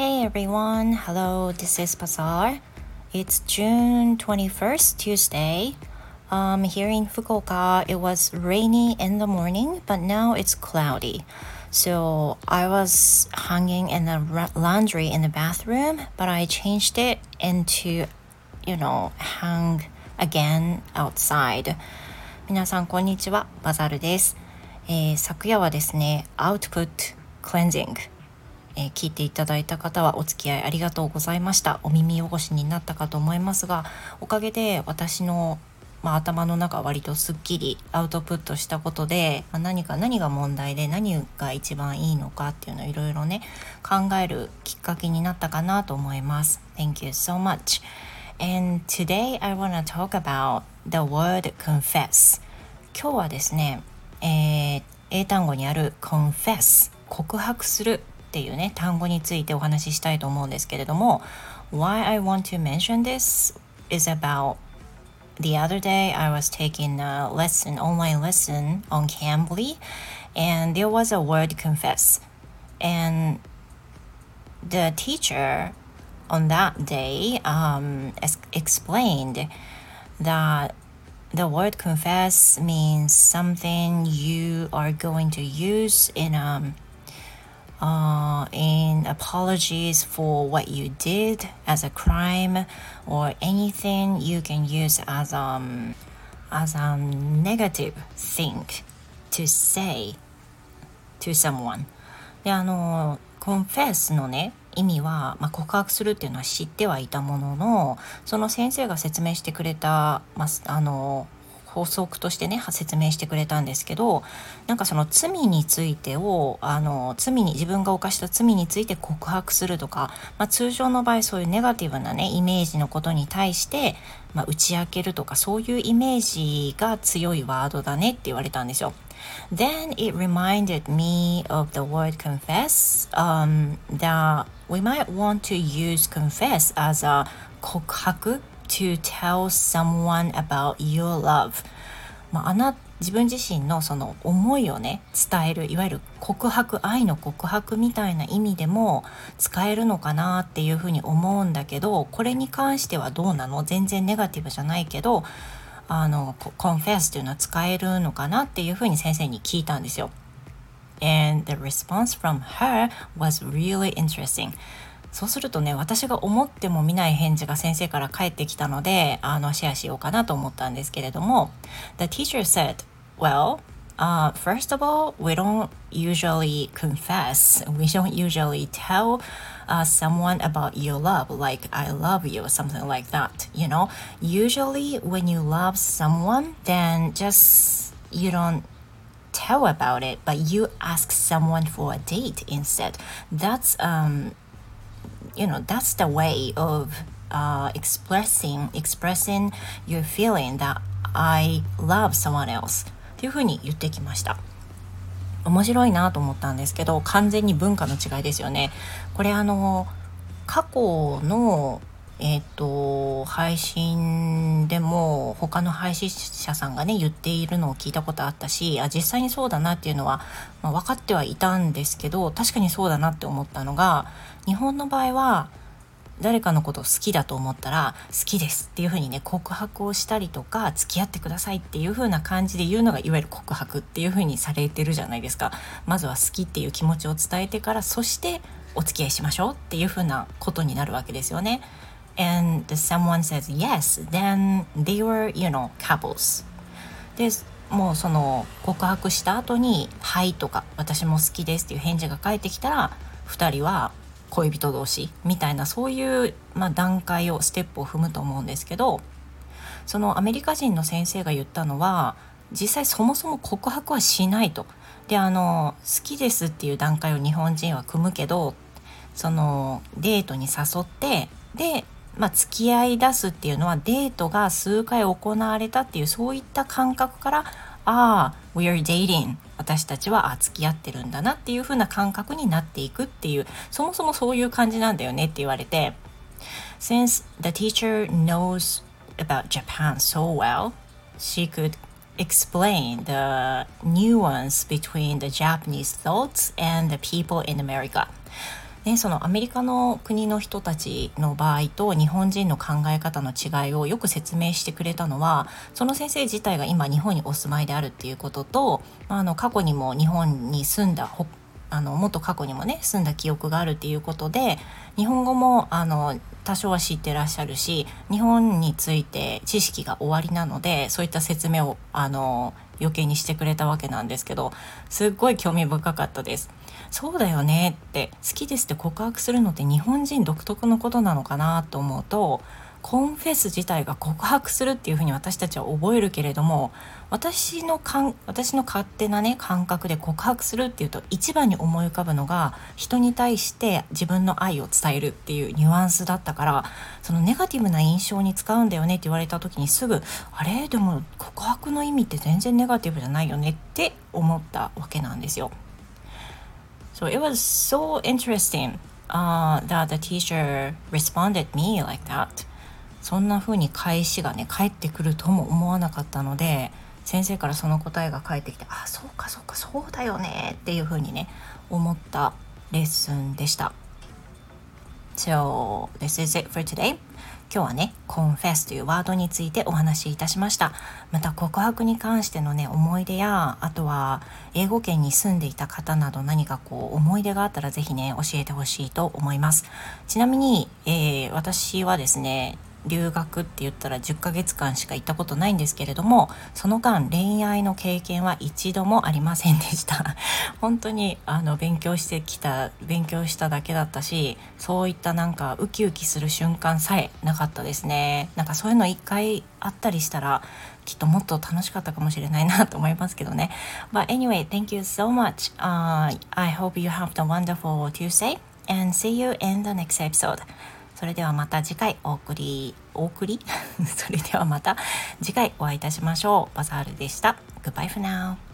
Hey everyone, hello, this is Bazaar. It's June 21st, Tuesday. Um, here in Fukuoka, it was rainy in the morning, but now it's cloudy. So I was hanging in the laundry in the bathroom, but I changed it into, you know, hang again outside. 皆さん、こんにちは。バザールです。えー、昨夜はですね、Output Cleansing えー、聞いていただいた方はお付き合いありがとうございました。お耳汚しになったかと思いますがおかげで私の、まあ、頭の中割とすっきりアウトプットしたことで、まあ、何か何が問題で何が一番いいのかっていうのをいろいろね考えるきっかけになったかなと思います。Thank you so much. And today I wanna talk about the word confess. 今日はですね、えー、英単語にある confess 告白するっていうね単語についてお話ししたいと思うんですけれども Why I want to mention this is about the other day I was taking a lesson online lesson on Cambly and there was a word confess and the teacher on that day um, explained that the word confess means something you are going to use in a uh, in apologies for what you did as a crime or anything you can use as um as a negative thing to say to someone であの confess のね意味は、まあ、告白するっていうのは知ってはいたもののその先生が説明してくれた、まあ、あの法則としてね説明してくれたんですけどなんかその罪についてをあの罪に自分が犯した罪について告白するとか、まあ、通常の場合そういうネガティブなねイメージのことに対して、まあ、打ち明けるとかそういうイメージが強いワードだねって言われたんですよ。Then it reminded me of the word confess um, that we might want to use confess as a 告白 to tell someone about your love まあ、あな自分自身のその思いをね伝えるいわゆる告白愛の告白みたいな意味でも使えるのかなっていうふうに思うんだけどこれに関してはどうなの？全然ネガティブじゃないけどあの confess っていうのは使えるのかなっていうふうに先生に聞いたんですよ。And the response from her was really interesting. そうするとね私が思っても見ない返事が先生から返ってきたのであのシェアしようかなと思ったんですけれども The teacher said well Uh, first of all, we don't usually confess. We don't usually tell uh, someone about your love, like I love you or something like that. You know, usually when you love someone, then just you don't tell about it, but you ask someone for a date instead. That's um, you know that's the way of uh, expressing expressing your feeling that I love someone else っていうふうに言ってきました面白いなと思ったんですけど完全に文化の違いですよねこれあの過去のえっ、ー、と配信でも他の配信者さんがね言っているのを聞いたことあったしあ実際にそうだなっていうのは、まあ、分かってはいたんですけど確かにそうだなって思ったのが日本の場合は誰かのことを好きだと思ったら好きですっていうふうにね告白をしたりとか付き合ってくださいっていう風な感じで言うのがいわゆる告白っていう風にされてるじゃないですか。まずは好きっていう気持ちを伝えてからそしてお付き合いしましょうっていう風なことになるわけですよね。And someone says yes, then they were, you know, couples. で、もうその告白した後に「はい」とか「私も好きです」っていう返事が返ってきたら2人は恋人同士みたいなそういう、まあ、段階をステップを踏むと思うんですけどそのアメリカ人の先生が言ったのは実際そもそも告白はしないと。であの好きですっていう段階を日本人は組むけどそのデートに誘ってでまあ、付き合い出すっていうのはデートが数回行われたっていうそういった感覚からああ we're dating 私たちはあ付き合ってるんだなっていう風な感覚になっていくっていうそもそもそういう感じなんだよねって言われて Since the teacher knows about Japan so well she could explain the nuance between the Japanese thoughts and the people in America ね、そのアメリカの国の人たちの場合と日本人の考え方の違いをよく説明してくれたのはその先生自体が今日本にお住まいであるっていうこととあの過去にも日本に住んだあのもっと過去にもね住んだ記憶があるっていうことで日本語もあの多少は知ってらっしゃるし日本について知識が終わりなのでそういった説明をあの余計にしてくれたわけなんですけどすっごい興味深かったです。そうだよねって好きですって告白するのって日本人独特のことなのかなと思うとコンフェス自体が告白するっていうふうに私たちは覚えるけれども私のかん私の勝手なね感覚で告白するっていうと一番に思い浮かぶのが人に対して自分の愛を伝えるっていうニュアンスだったからそのネガティブな印象に使うんだよねって言われた時にすぐあれ？でも告白の意味って全然ネガティブじゃないよねって思ったわけなんですよ。So it was so interesting uh, that the teacher responded me like that. そんな風に返しがね返ってくるとも思わなかったので先生からその答えが返ってきてあそうかそうかそうだよねっていう風にね思ったレッスンでした。So this is it for today. 今日はね、confess というワードについてお話しいたしました。また告白に関してのね、思い出や、あとは英語圏に住んでいた方など何かこう思い出があったらぜひね、教えてほしいと思います。ちなみに、えー、私はですね、留学って言ったら10ヶ月間しか行ったことないんですけれどもその間恋愛の経験は一度もありませんでした。本当にあの勉強してきた勉強しただけだったしそういったなんかウキウキする瞬間さえなかったですね。なんかそういうの一回あったりしたらきっともっと楽しかったかもしれないなと思いますけどね。But anyway thank you so much、uh, I hope you have the wonderful Tuesday and see you in the next episode. それではまた次回お送り、お送り？それではまた次回お会いいたしましょう。バザールでした。Goodbye for now.